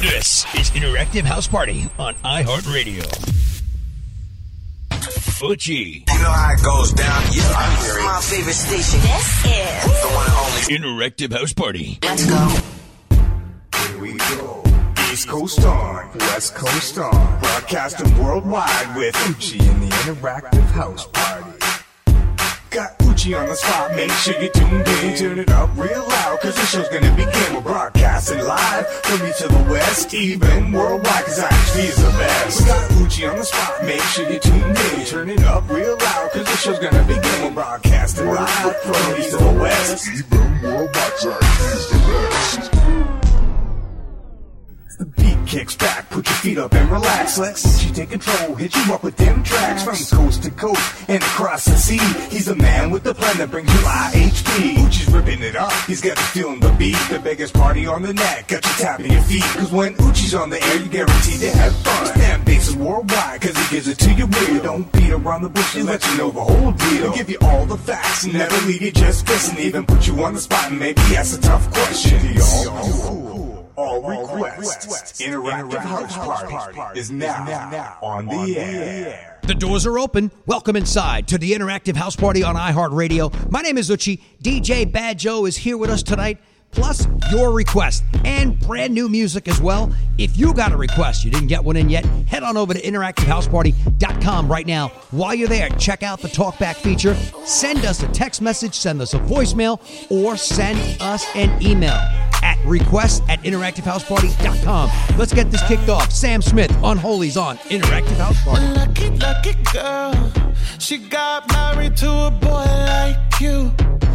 This is Interactive House Party on iHeartRadio. Eutche. You know how it goes down. Yeah, I'm here. My favorite station. This is The one and only. Interactive House Party. Let's go. Here we go. East Coast on, West Coast on. Broadcasting worldwide with Eutche in the Interactive House Party. Got Eutche on the spot, make sure you tuned in. Turn it up real loud, cause the show's gonna begin. We're broadcasting live from east to the west, even worldwide, cause actually is the best. We got Eutche on the spot, make sure you tuned in. Turn it up real loud, cause the show's gonna begin. We're broadcasting live from east to the west, even worldwide, cause is the best. The beat kicks back, put your feet up and relax. Let Eutche take control, hit you up with them tracks from coast to coast and across the sea. He's the man with the plan that brings you IHP. Eutche's ripping it up, he's got you feeling the beat. The biggest party on the net, got you tapping your feet. Cause when Eutche's on the air, you guaranteed to have fun. His Fan base is worldwide, cause he gives it to you real. Don't beat around the bush, he lets you know the whole deal. He'll give you all the facts, never leave you just guessing. Even put you on the spot and maybe ask a tough question. Y'all. All requests. Interactive House Party is now now, now on the air. The doors are open. Welcome inside to the Interactive House Party on iHeartRadio. My name is Eutche. DJ Bad Joe is here with us tonight. Plus, your request and brand new music as well. If you got a request, you didn't get one in yet, head on over to interactivehouseparty.com right now. While you're there, check out the talkback feature. Send us a text message, send us a voicemail, or send us an email at request at interactivehouseparty.com. Let's get this kicked off. Sam Smith, Unholy's on Interactive House Party. Lucky, lucky girl. She got married to a boy like you.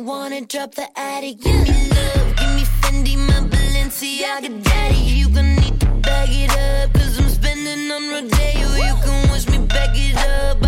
Wanna drop the attic, give me love, give me Fendi, my Balenciaga, daddy. You gon' need to bag it up, cause I'm spending on Rodeo. You can wish me back it up,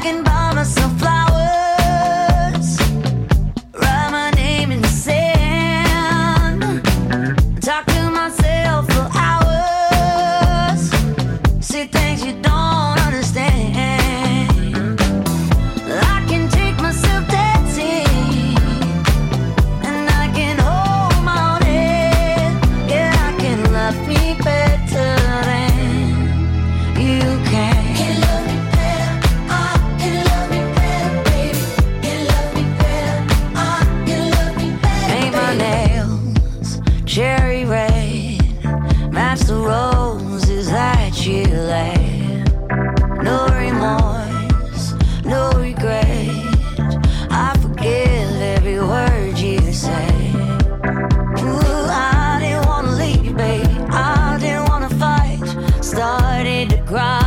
Can buy myself flowers. Started to cry,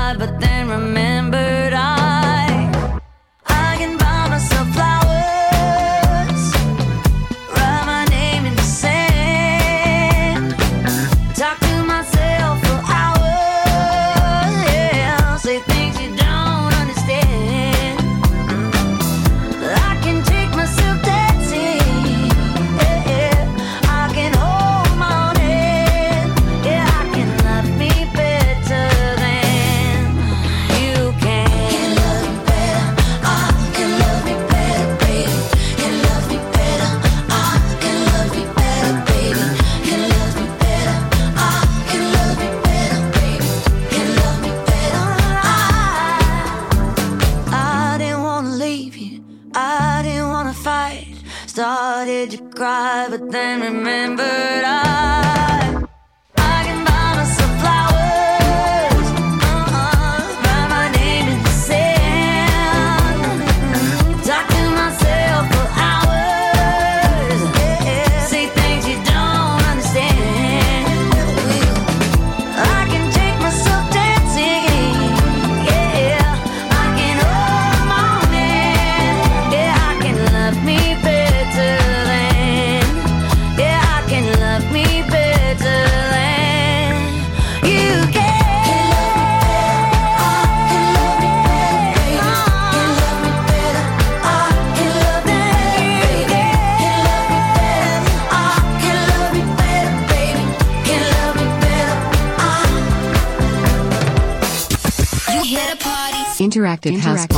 Interactive, House Party.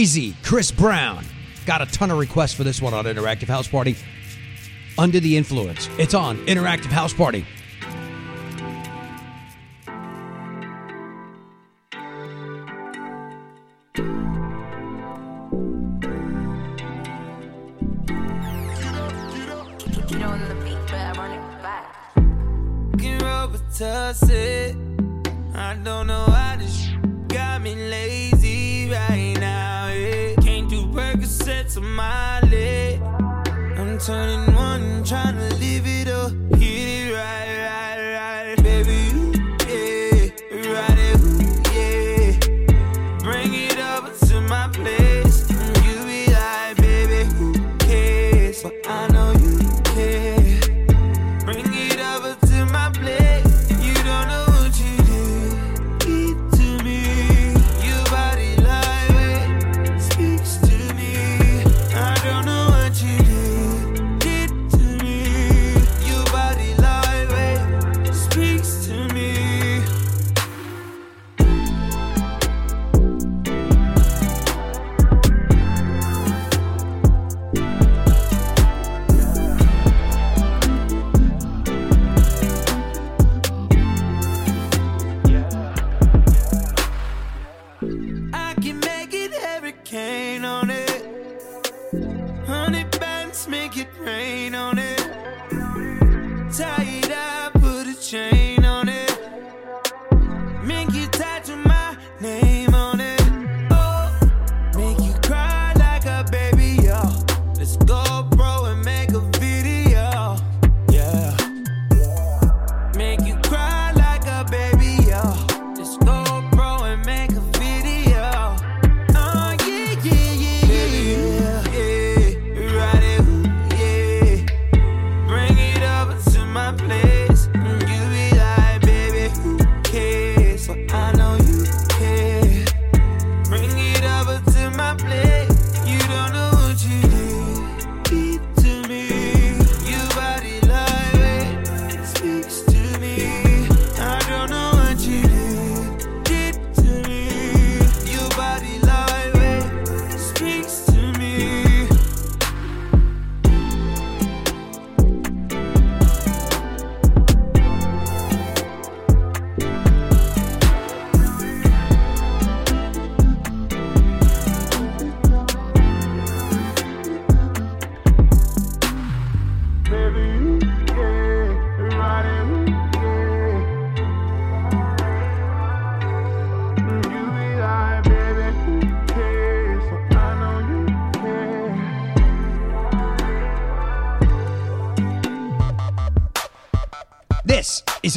Breezy, Chris Brown. Got a ton of requests for this one on Interactive House Party. Under the Influence. It's on Interactive House Party.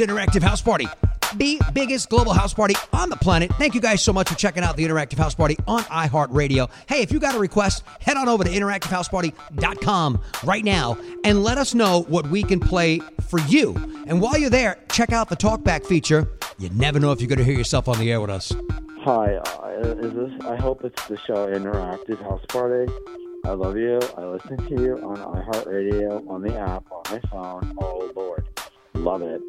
Interactive House Party, the biggest global house party on the planet. Thank you guys so much for checking out the Interactive House Party on iHeartRadio. Hey, if you got a request, head on over to interactivehouseparty.com right now and let us know what we can play for you. And while you're there, check out the talkback feature. You never know if you're going to hear yourself on the air with us. Hi, uh, is this? I hope it's the show Interactive House Party. I love you. I listen to you on iHeartRadio, on the app, on my phone. Oh Lord, love it.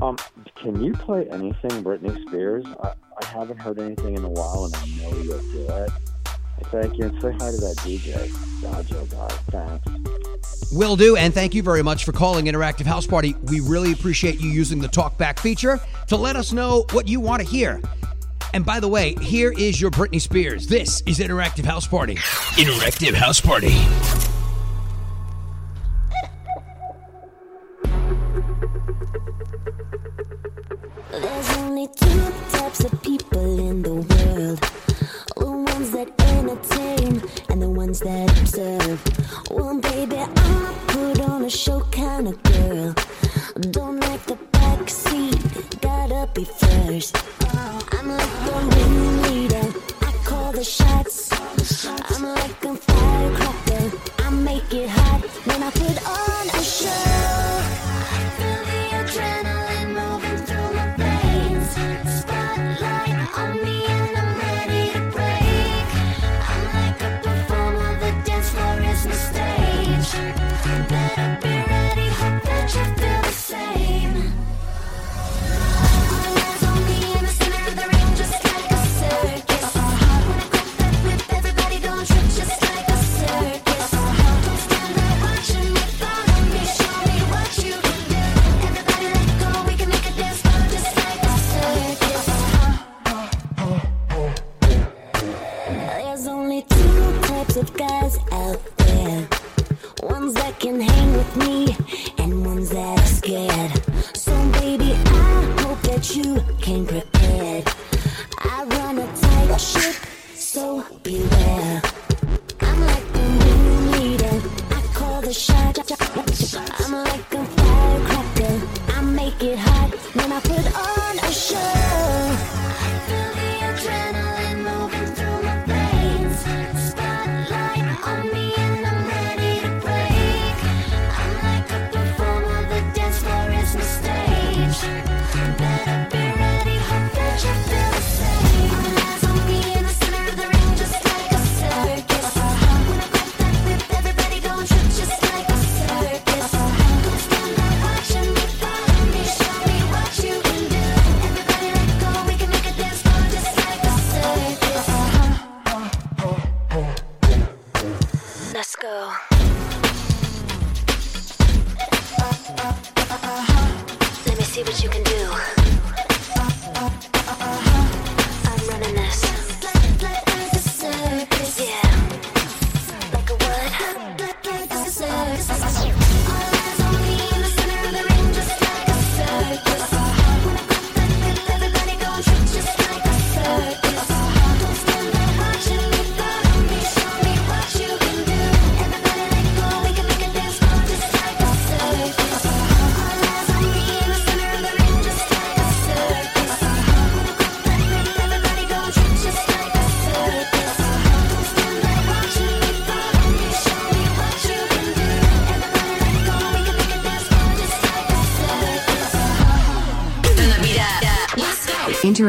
Um, can you play anything Britney Spears? I, I haven't heard anything in a while, and I know you'll do it. Thank you, and say hi to that DJ, Bajo guy. Thanks. Will do, and thank you very much for calling Interactive House Party. We really appreciate you using the talkback feature to let us know what you want to hear. And by the way, here is your Britney Spears. This is Interactive House Party. Interactive House Party. There's only two types of people in the world the ones that entertain and the ones that observe. Well, baby, I put on a show kind of girl. Don't like the backseat, gotta be first. I'm like the ringleader, I call the shots. I'm like a firecracker, I make it hot when I put on a show.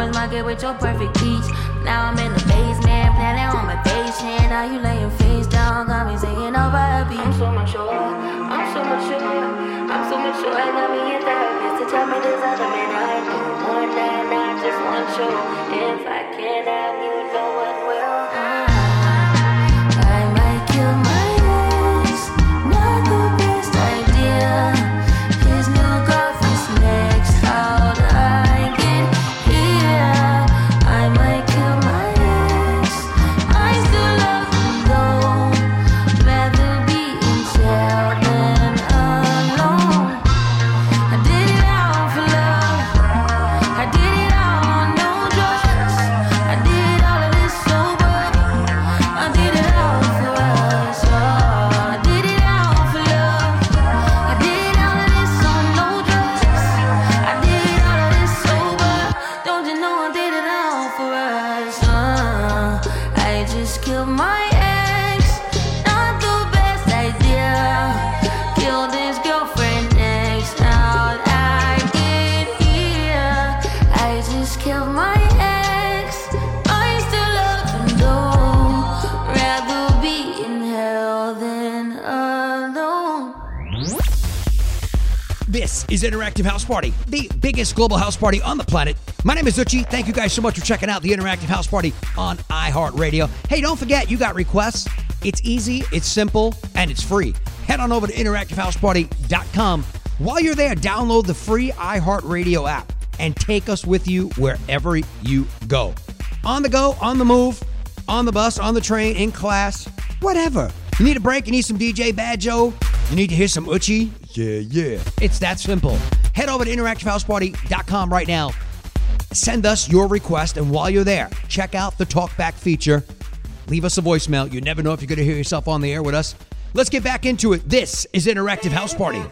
farmer's get with your perfect peach. Now I'm in the basement, planning on my patient. Now you laying face down, got me singing over a beat. I'm so mature, I'm so mature, I'm so mature. I got me a therapist to tell me there's other men I do. One than I just want you. If I can't have you. Is Interactive House Party, the biggest global house party on the planet. My name is Eutche. Thank you guys so much for checking out the Interactive House Party on iHeartRadio. Hey, don't forget, you got requests. It's easy, it's simple, and it's free. Head on over to interactivehouseparty.com. While you're there, download the free iHeartRadio app and take us with you wherever you go. On the go, on the move, on the bus, on the train, in class, whatever. You need a break, you need some DJ Bad Joe, you need to hear some Eutche? Yeah, yeah. It's that simple. Head over to interactivehouseparty.com right now. Send us your request, and while you're there, check out the talkback feature. Leave us a voicemail. You never know if you're going to hear yourself on the air with us. Let's get back into it. This is Interactive House Party.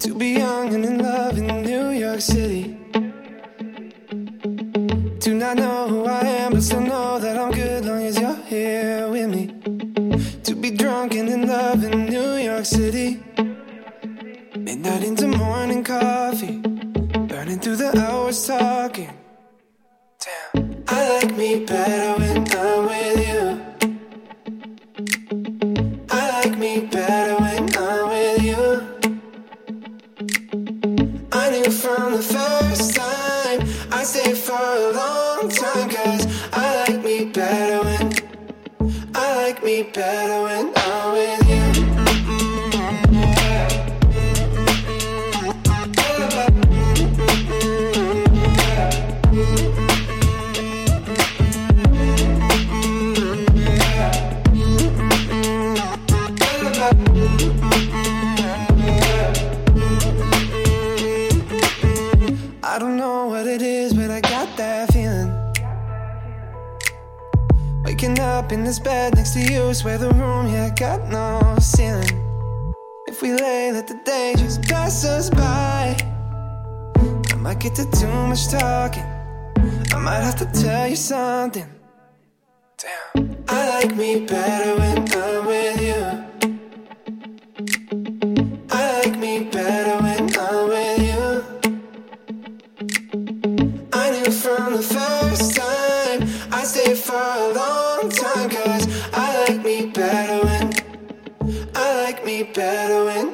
To be young and in love in New York City. Do not know York City. Midnight into morning coffee. Burning through the hours talking. Damn. I like me better when I'm with you. I like me better when I'm with you. I knew from the first time I stayed for a long time Cause I like me better when I like me better when in this bed next to you, swear the room, yeah, got no ceiling. If we lay, let the day just pass us by. I might get to too much talking. I might have to tell you something. Damn. I like me better when I'm with you. I like me better when I'm with you. I knew from the first better when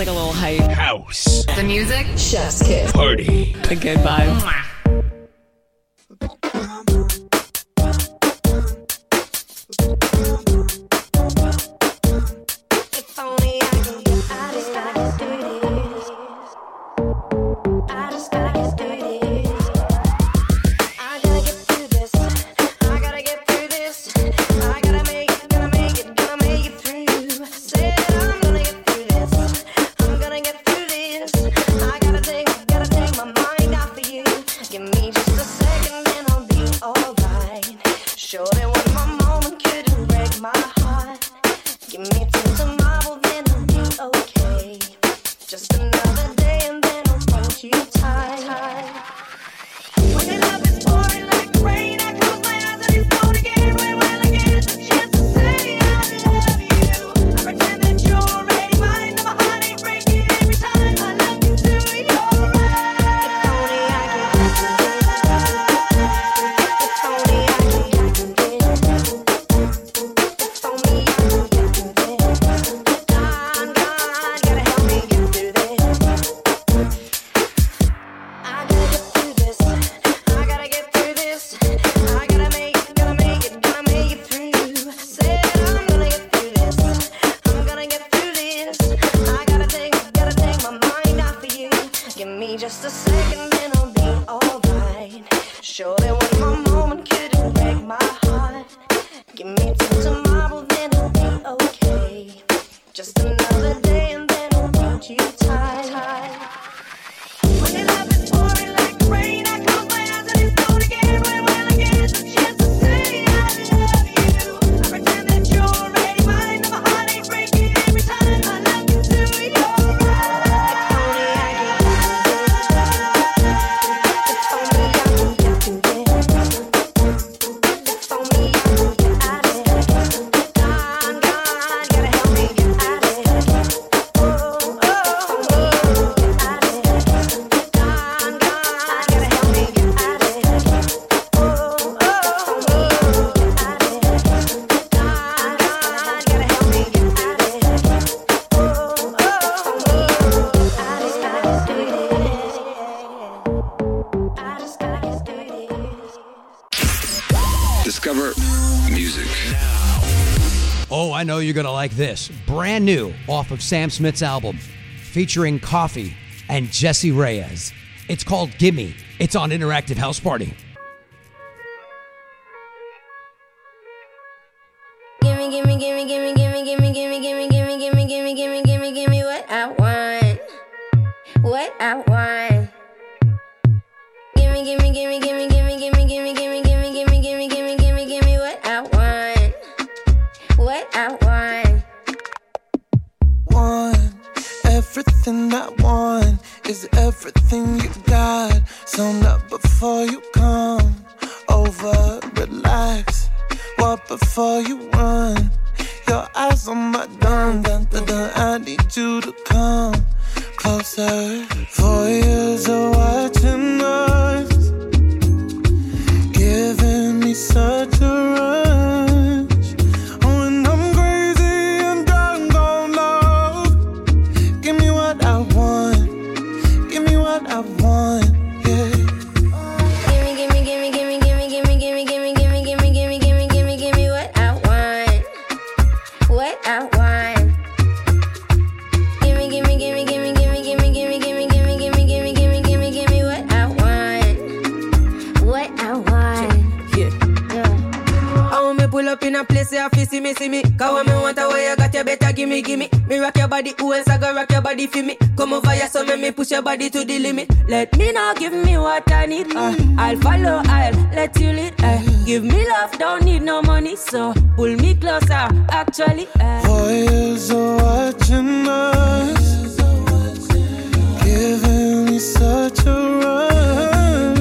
like a little hype. House. The music, chef's kiss. Party. A good vibe. you're going to like this. Brand new off of Sam Smith's album featuring Koffee and Jessie Reyez. It's called Gimme. It's on Interactive House Party. everything I want is everything you got. So not before you come over, relax. Walk before you run. Your eyes on my dun dun dun dun. I need you to come closer. Four years of watching us I to see me, see me. Cause when me want a way, you got your better, gimme, gimme. Me rock your body, who else I go rock your body for me? Come over here, so make me push your body to the limit. Let me know, give me what I need. Uh, I'll follow, I'll let you lead. Uh, give me love, don't need no money, so pull me closer, actually. Ah. Uh. Voyeurs are watching us, giving me such a rush.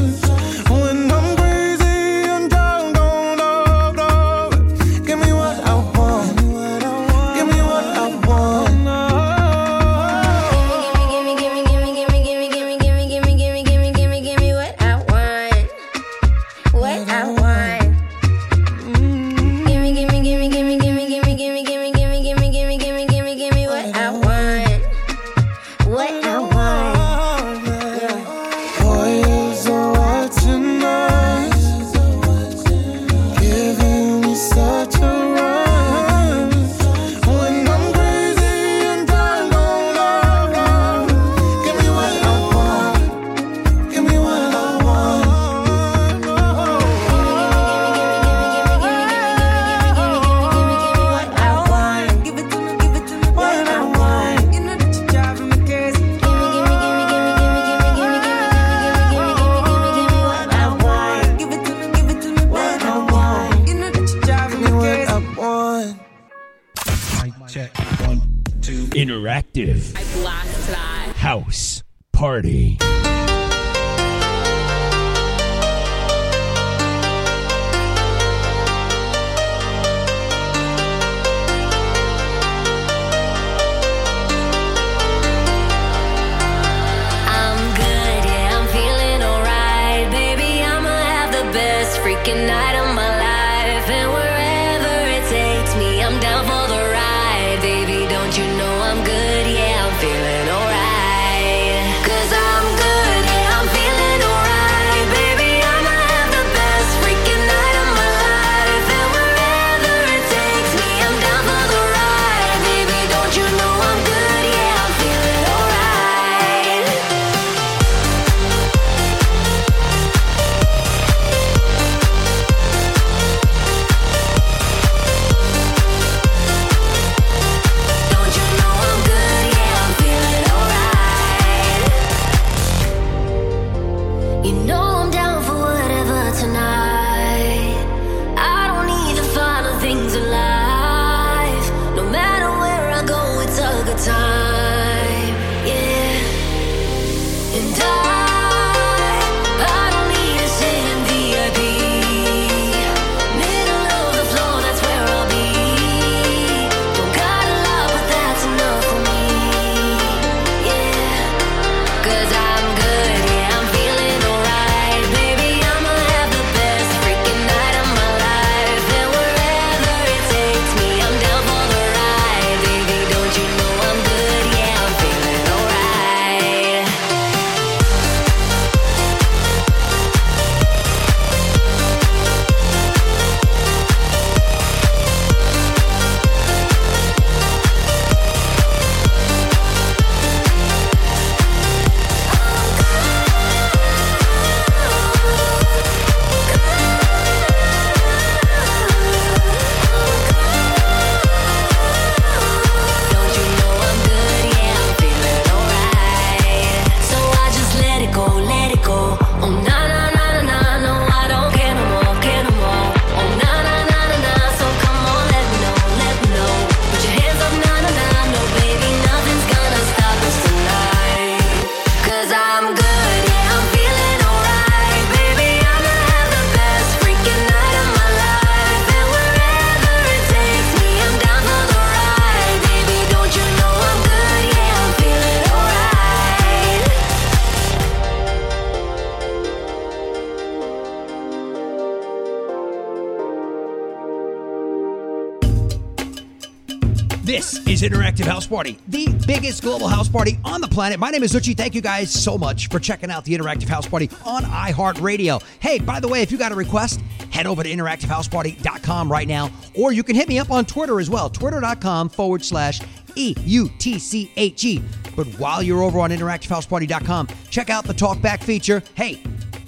Interactive House Party, the biggest global house party on the planet. My name is Eutche. Thank you guys so much for checking out the Interactive House Party on iHeartRadio. Hey, by the way, if you got a request, head over to interactivehouseparty.com right now, or you can hit me up on Twitter as well, twitter.com forward slash E U T C H E. But while you're over on interactivehouseparty.com, check out the talkback feature. Hey,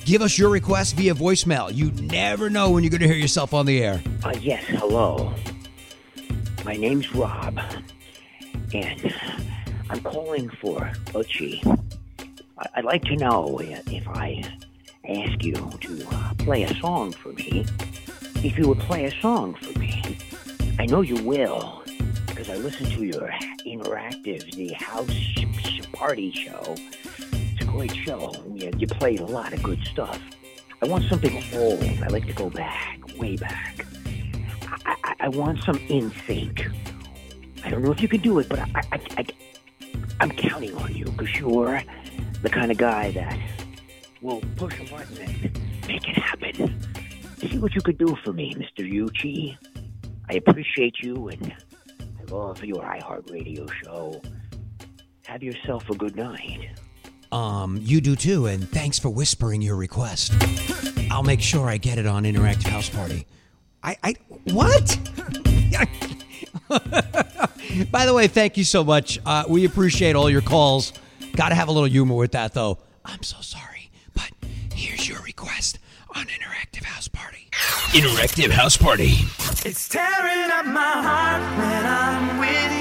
give us your request via voicemail. You never know when you're going to hear yourself on the air. Uh, yes, hello. My name's Rob, and I'm calling for Eutche. I- I'd like to know if I ask you to uh, play a song for me, if you would play a song for me. I know you will, because I listen to your interactive, the house party show. It's a great show. You, you played a lot of good stuff. I want something old. I like to go back, way back. I, I, I want some in sync. I don't know if you can do it, but I, I, I, I'm counting on you because you're the kind of guy that will push a button and make it happen. See what you could do for me, Mr. Eutche. I appreciate you and I love your iHeartRadio show. Have yourself a good night. Um, you do too, and thanks for whispering your request. I'll make sure I get it on Interactive House Party. I, I, what? By the way, thank you so much. Uh, we appreciate all your calls. Got to have a little humor with that, though. I'm so sorry, but here's your request on Interactive House Party. Interactive House Party. It's tearing up my heart when I'm with you.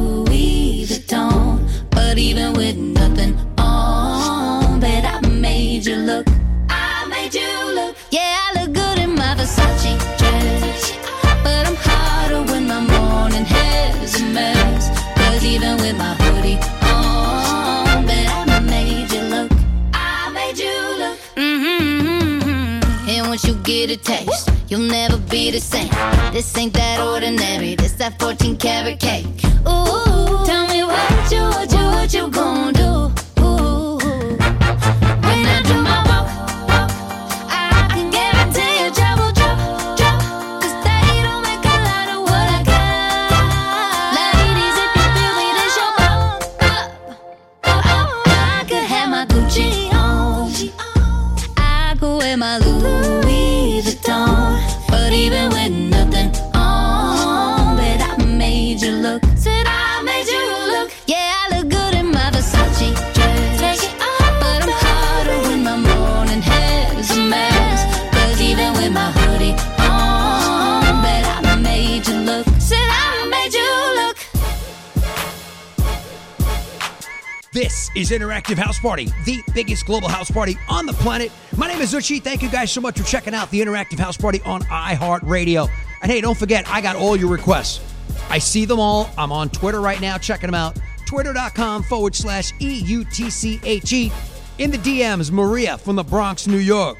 But even with nothing on, bet I made you look. I made you look. Yeah, I look good in my Versace dress. But I'm hotter when my morning hair's a mess. Cause even with my hoodie on, bet I made you look. I made you look. Mm-hmm. And once you get a taste, you'll never be the same. This ain't that ordinary, this that 14 karat cake. Is Interactive House Party, the biggest global house party on the planet. My name is Eutche. Thank you guys so much for checking out the Interactive House Party on iHeartRadio. And hey, don't forget, I got all your requests. I see them all. I'm on Twitter right now, checking them out. Twitter.com forward slash E U T C H E. In the DMs, Maria from the Bronx, New York.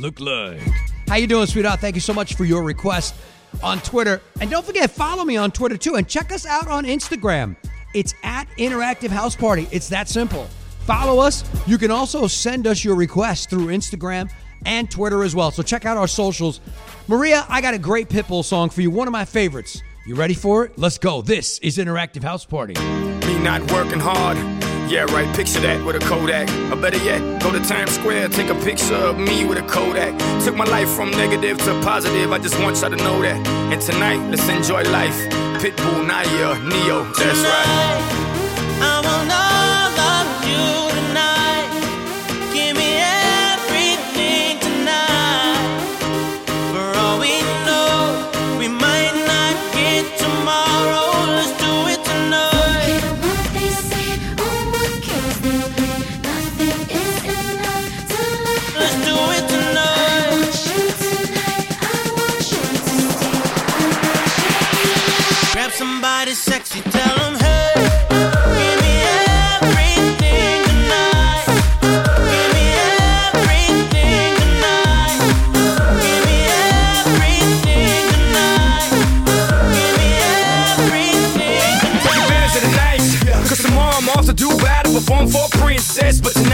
Look like. How you doing, sweetheart? Thank you so much for your request on Twitter. And don't forget, follow me on Twitter too. And check us out on Instagram. It's at Interactive House Party. It's that simple. Follow us. You can also send us your requests through Instagram and Twitter as well. So check out our socials. Maria, I got a great Pitbull song for you, one of my favorites. You ready for it? Let's go. This is Interactive House Party. Me not working hard. Yeah, right, picture that with a Kodak. Or better yet, go to Times Square, take a picture of me with a Kodak. Took my life from negative to positive, I just want y'all to know that. And tonight, let's enjoy life. Pitbull, Nayer, Ne-Yo, that's right. Perform for princess. But tonight,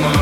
might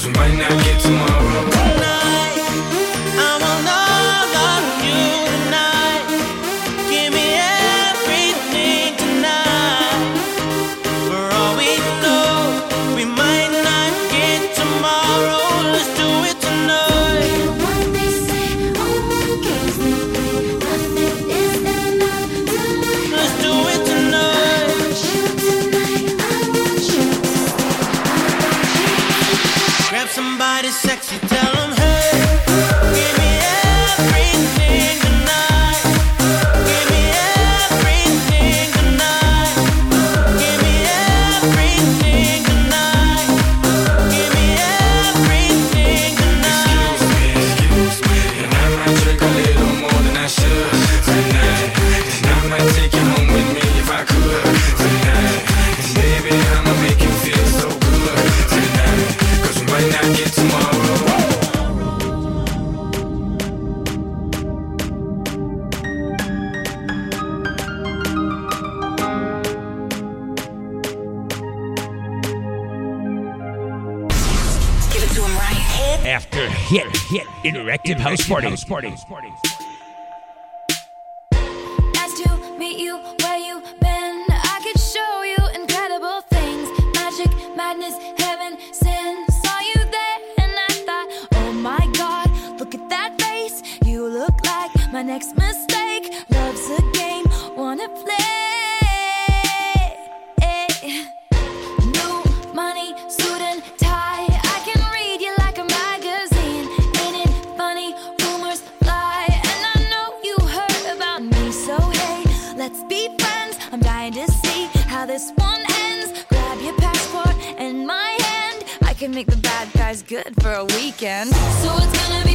Cause we might not get tomorrow. erected, house party. House party. House party. Nice to meet you where you been. I could show you incredible things. Magic, madness, heaven, sin. Saw you there and I thought, oh my god, look at that face. You look like my next mistake. Love's a game, wanna play. good for a weekend. So it's gonna be.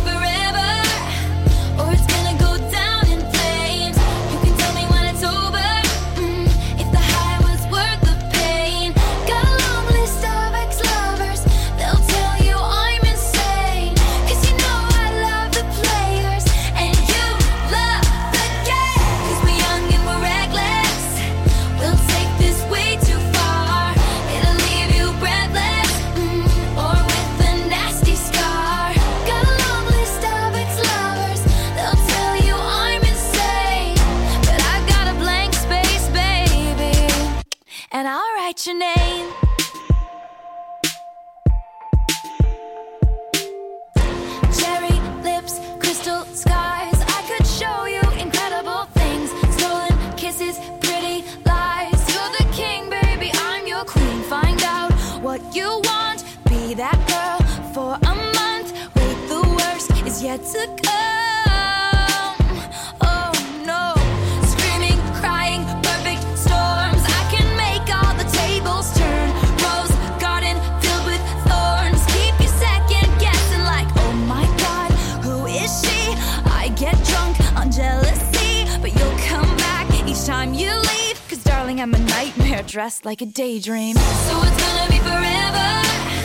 dressed like a daydream. So it's gonna be forever.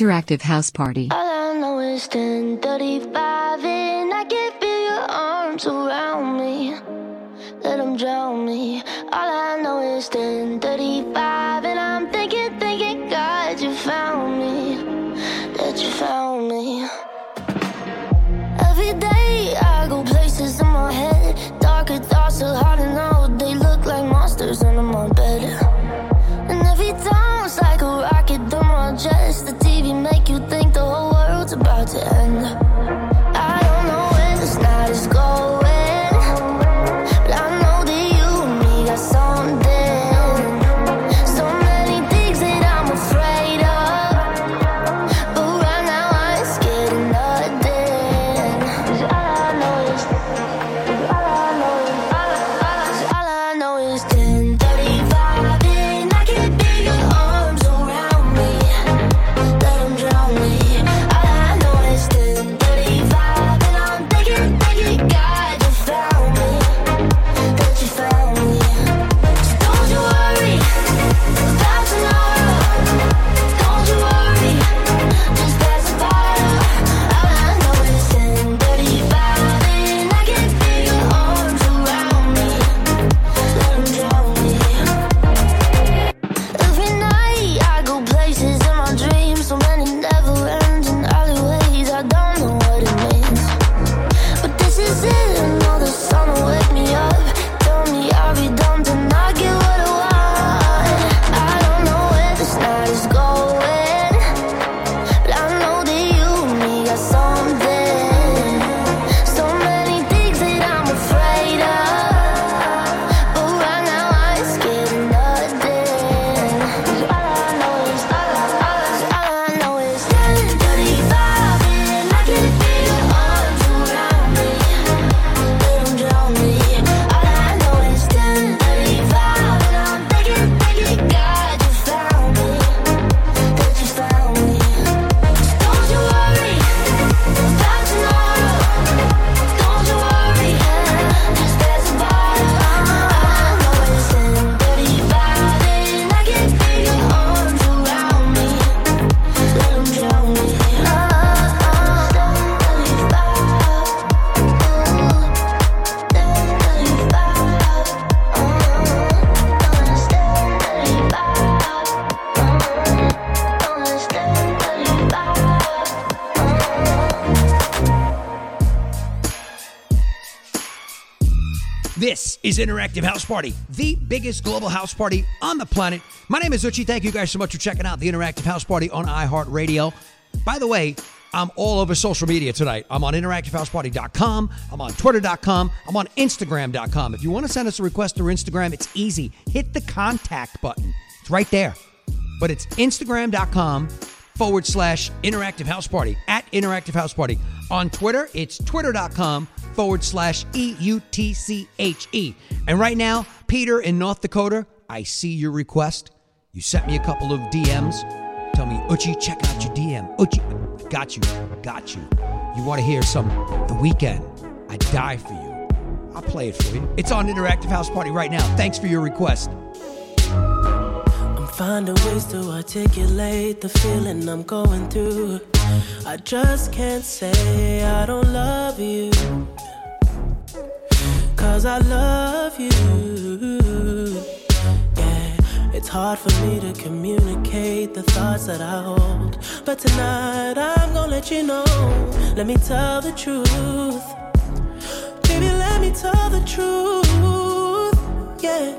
Interactive House Party. All I know is 1035 and I can feel your arms around me. Let them drown me. All I know is 1035 and I'm thinking, thinking, God, you found me. That you found me. Every day I go places in my head. Darker thoughts so hard to know. They look like monsters under my bed. And every time it's like a rocket through my chest. End. Is Interactive House Party, the biggest global house party on the planet. My name is Eutche. Thank you guys so much for checking out the Interactive House Party on iHeartRadio. By the way, I'm all over social media tonight. I'm on interactivehouseparty.com. I'm on twitter.com. I'm on instagram.com. If you want to send us a request through Instagram, it's easy. Hit the contact button. It's right there. But it's instagram.com forward slash interactive house party at interactive house party. On Twitter, it's twitter.com forward slash E U T C H E. And right now, Peter in North Dakota, I see your request. You sent me a couple of DMs. Tell me, Eutche, check out your DM. Eutche, got you, got you. You want to hear some The Weeknd? I die for you. I'll play it for you. It's on Interactive House Party right now. Thanks for your request. Finding ways to articulate the feeling I'm going through. I just can't say I don't love you. Cause I love you. Yeah, it's hard for me to communicate the thoughts that I hold. But tonight I'm gonna let you know. Let me tell the truth. Baby, let me tell the truth. Yeah,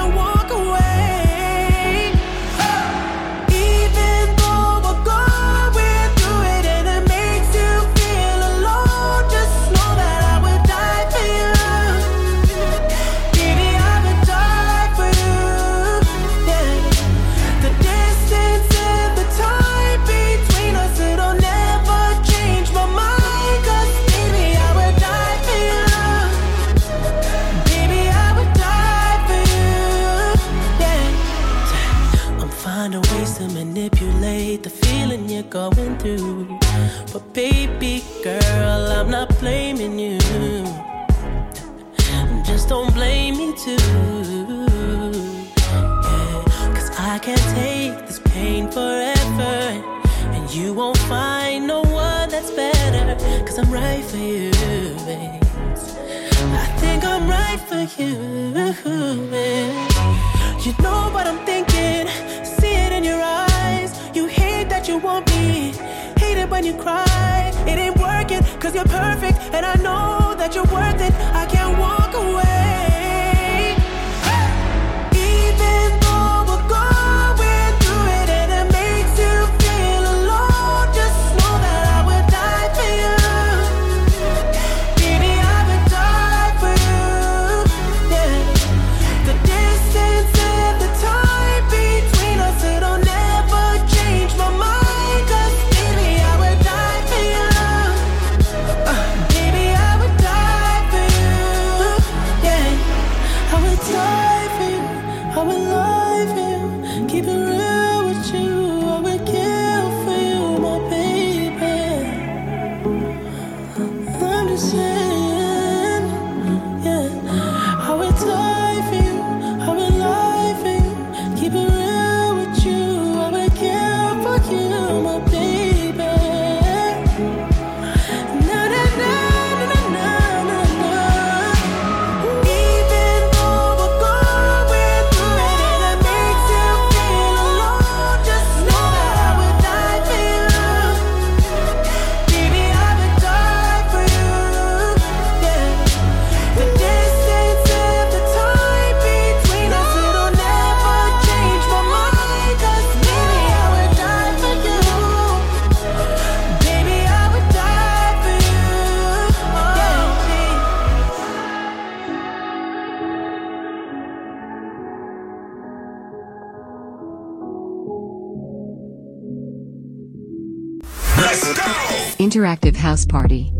Interactive House Party.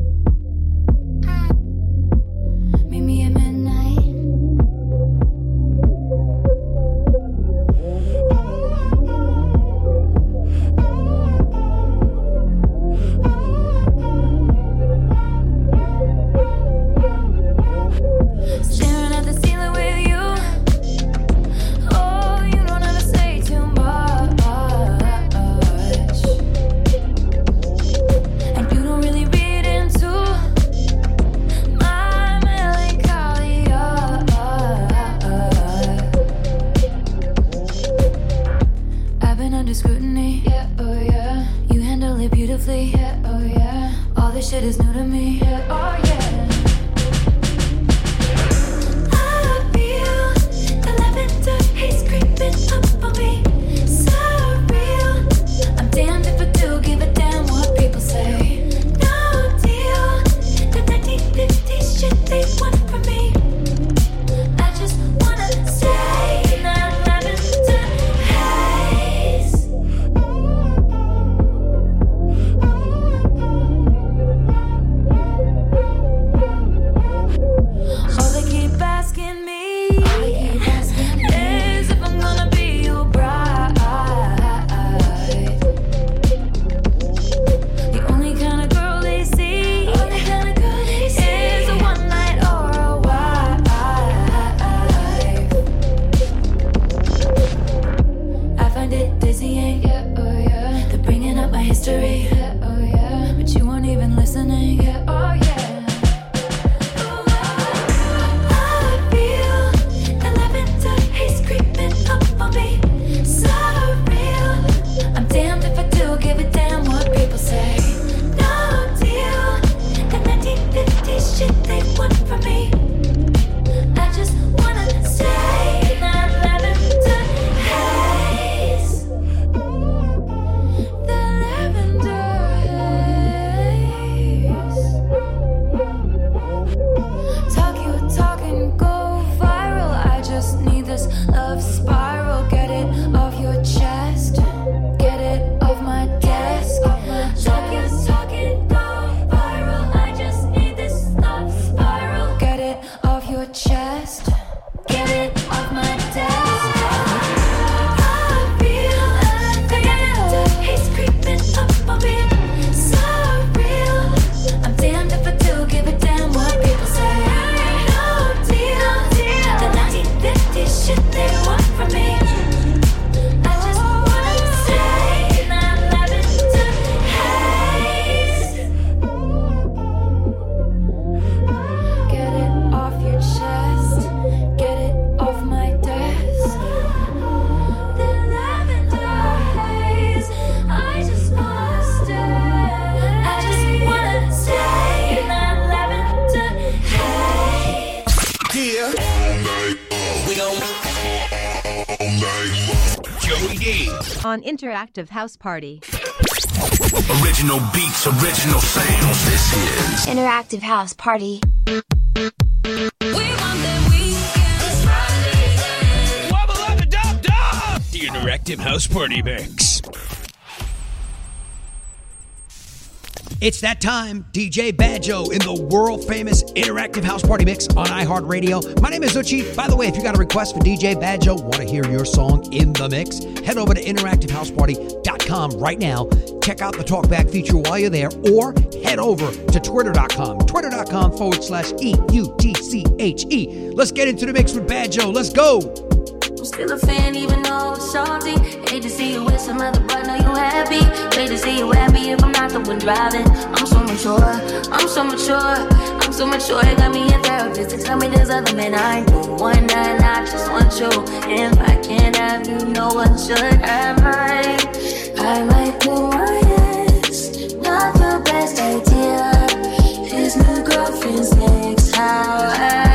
Interactive House Party. Original beats, original sounds. This is Interactive House Party. We want the weekend Wobble up the dub dub! The Interactive House Party Mix. It's that time, DJ BadJoe in the world famous Interactive House Party Mix on iHeartRadio. My name is Eutche. By the way, if you got a request for DJ BadJoe, want to hear your song in the mix, head over to interactivehouseparty.com right now. Check out the talkback feature while you're there, or head over to twitter.com, twitter.com forward slash E U T C H E. Let's get into the mix with Badjo. Let's go. I'm still a fan, even though it's salty. Hate to see you with some other, but know you happy. Hate to see you happy if I'm not the one driving. I'm so mature, I'm so mature, I'm so mature. It got me a therapist to tell me there's other men I know. One night, I just want you. If I can't have you, no one should. I might, I might do my ex. Not the best idea. His new girlfriend's next. How I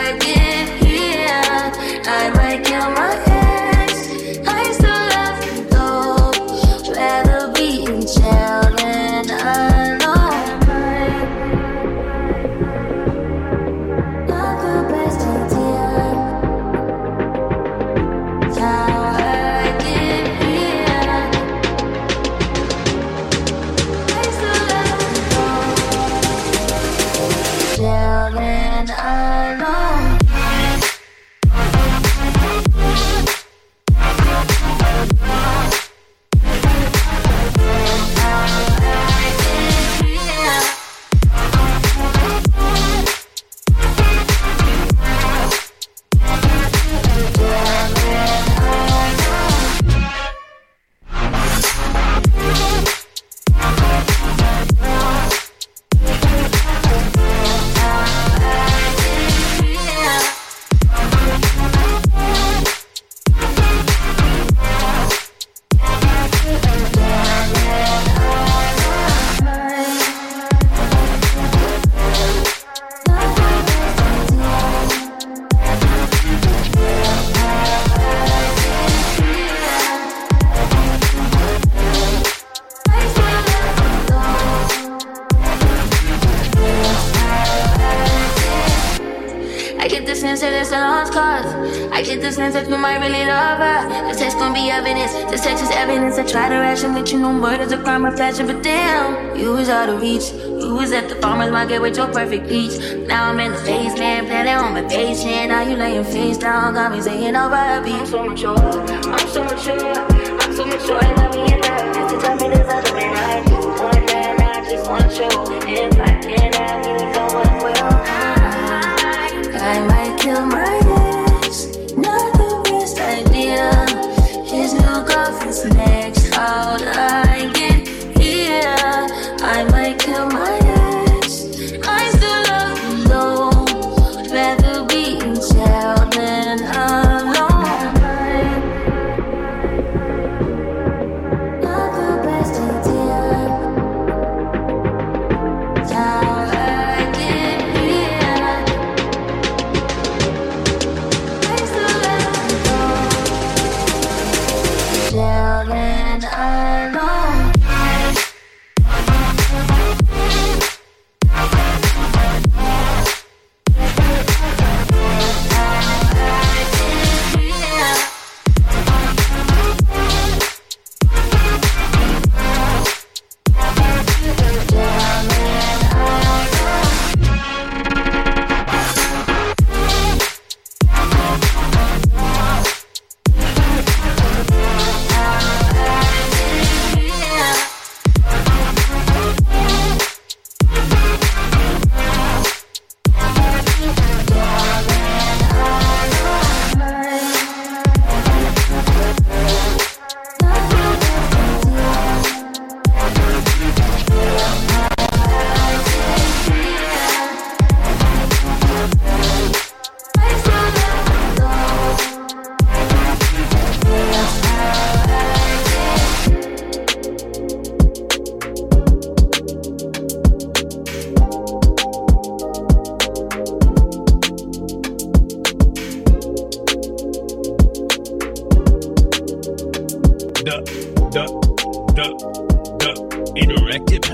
farmer's market with your perfect peach. Now I'm in the basement, planning on my patient. Now you laying face down, got me saying over a beat. I'm so mature, I'm so mature, I'm so mature. And let me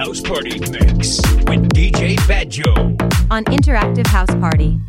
House Party Mix with DJ BadJoe on Interactive House Party.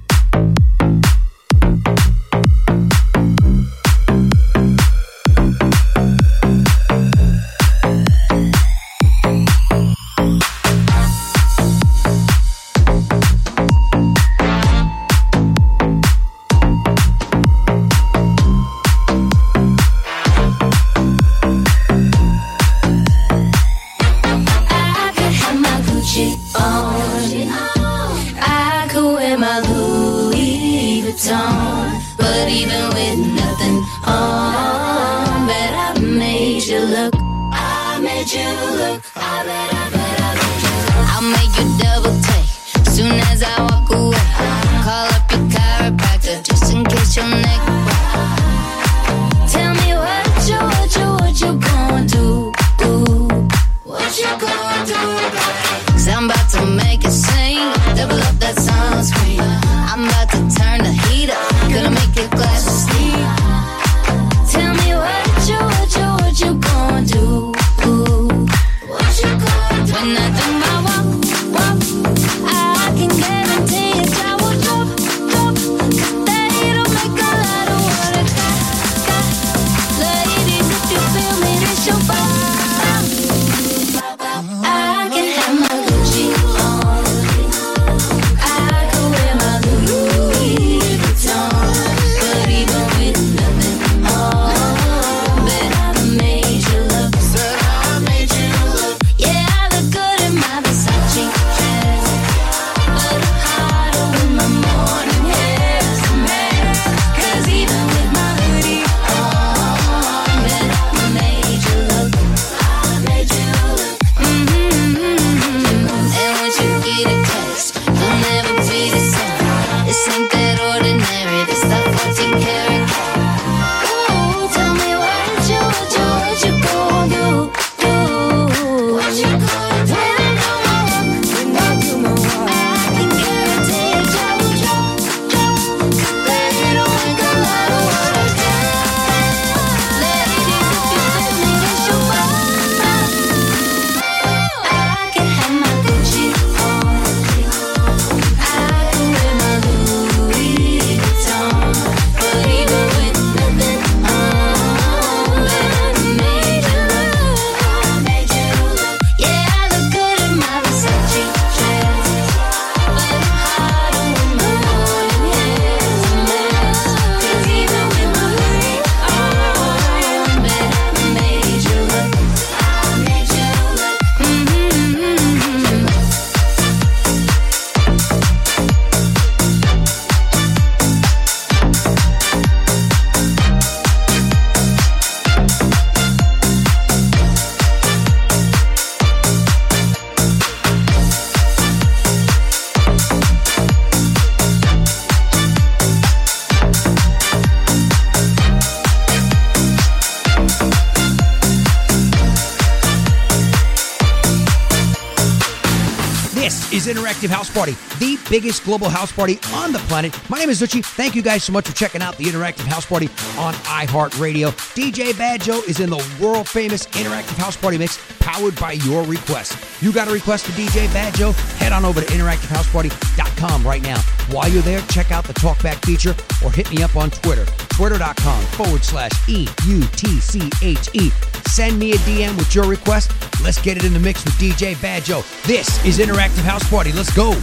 House Party, the biggest global house party on the planet. My name is Zucci. Thank you guys so much for checking out the Interactive House Party on iHeartRadio. DJ BadJoe is in the world famous Interactive House Party mix powered by your request. You got a request for DJ BadJoe? Head on over to interactivehouseparty.com right now. While you're there, check out the Talkback feature or hit me up on Twitter twitter.com forward slash E U T C H E. Send me a DM with your request. Let's get it in the mix with DJ BadJoe. This is Interactive House Party. Let's go.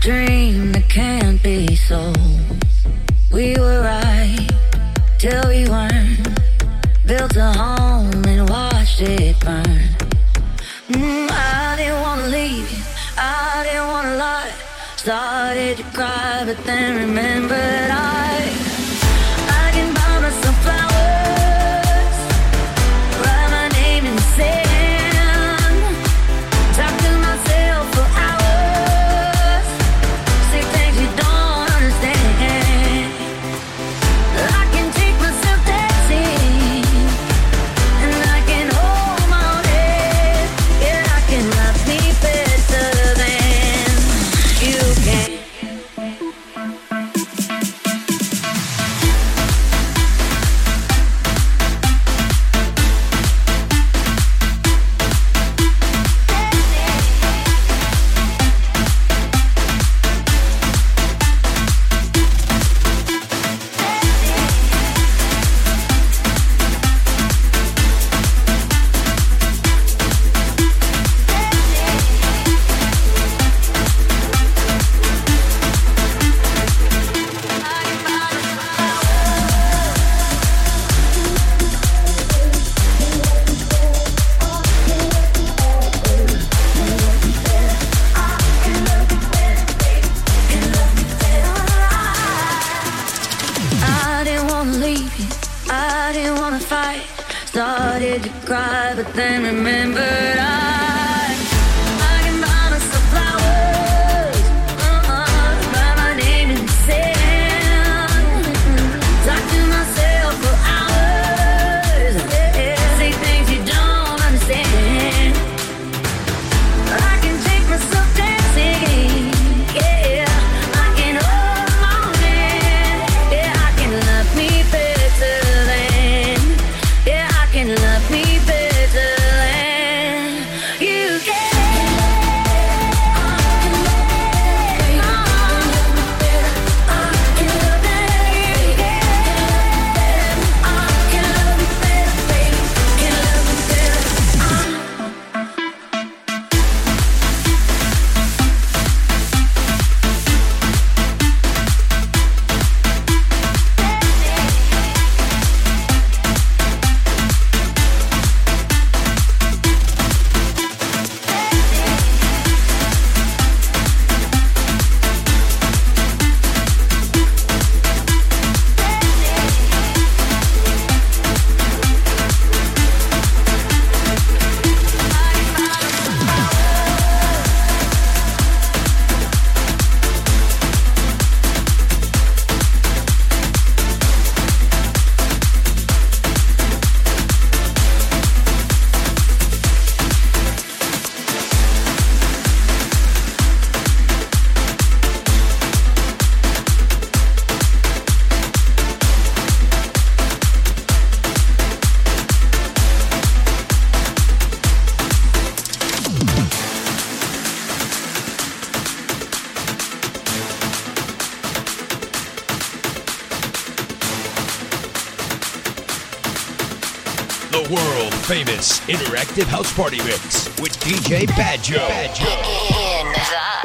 dream that can't be sold. We were right till we weren't. Built a home and watched it burn. Mm, I didn't wanna leave you. I didn't wanna lie. Started to cry, but then remembered. House Party Mix with DJ Badger. Badger. In the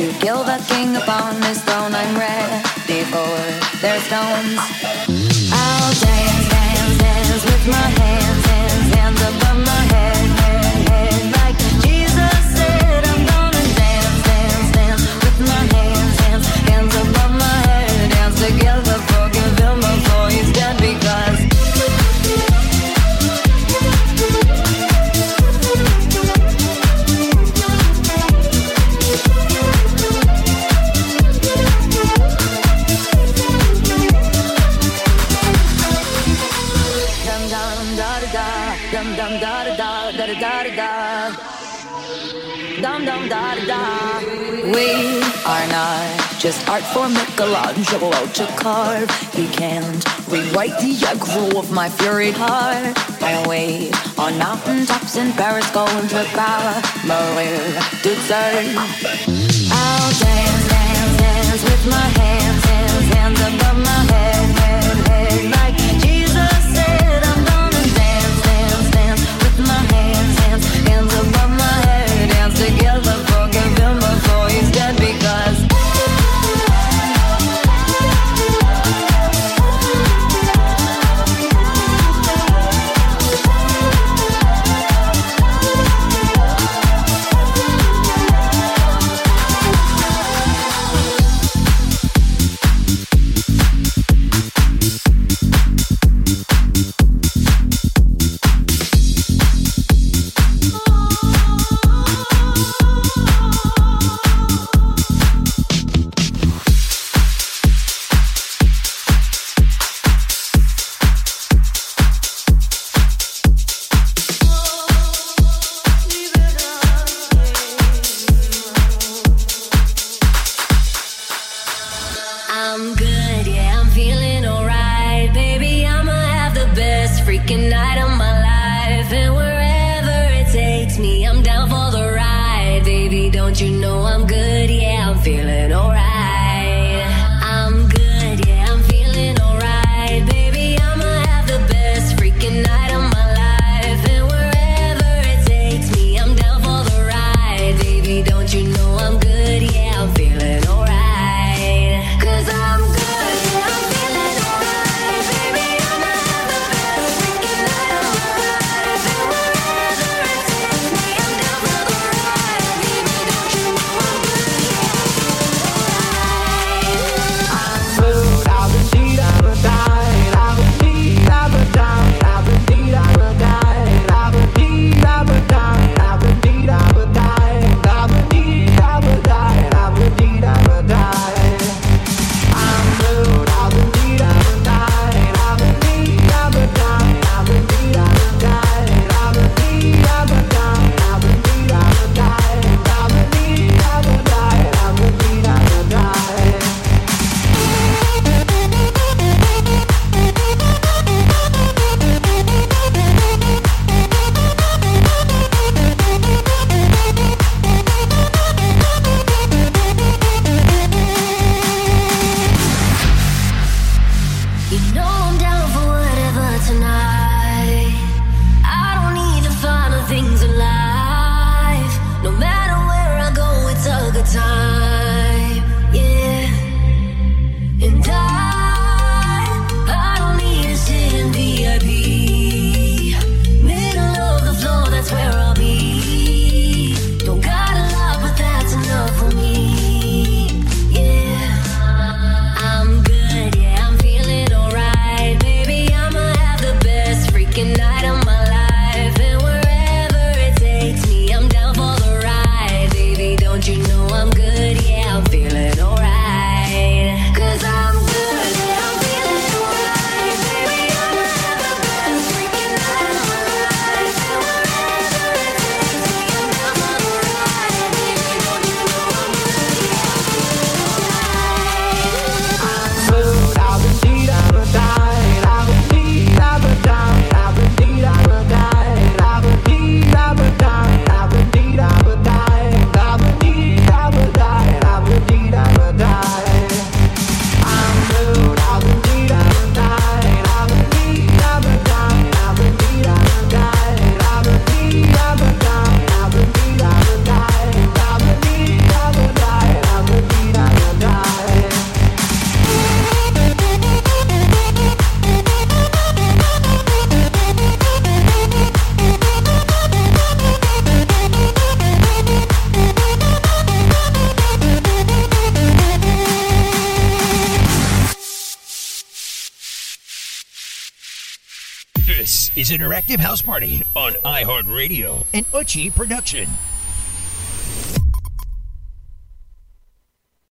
To kill the king upon his throne, I'm ready for their stones. I'll dance, dance, dance with my Just art for Michelangelo to carve. He can't rewrite the aggro of my fury heart. I wait on mountain tops in Paris, going to power, Marie Dutzer. I'll dance, dance, dance with my hands, hands, hands above my head. Party on iHeartRadio and Eutche Production.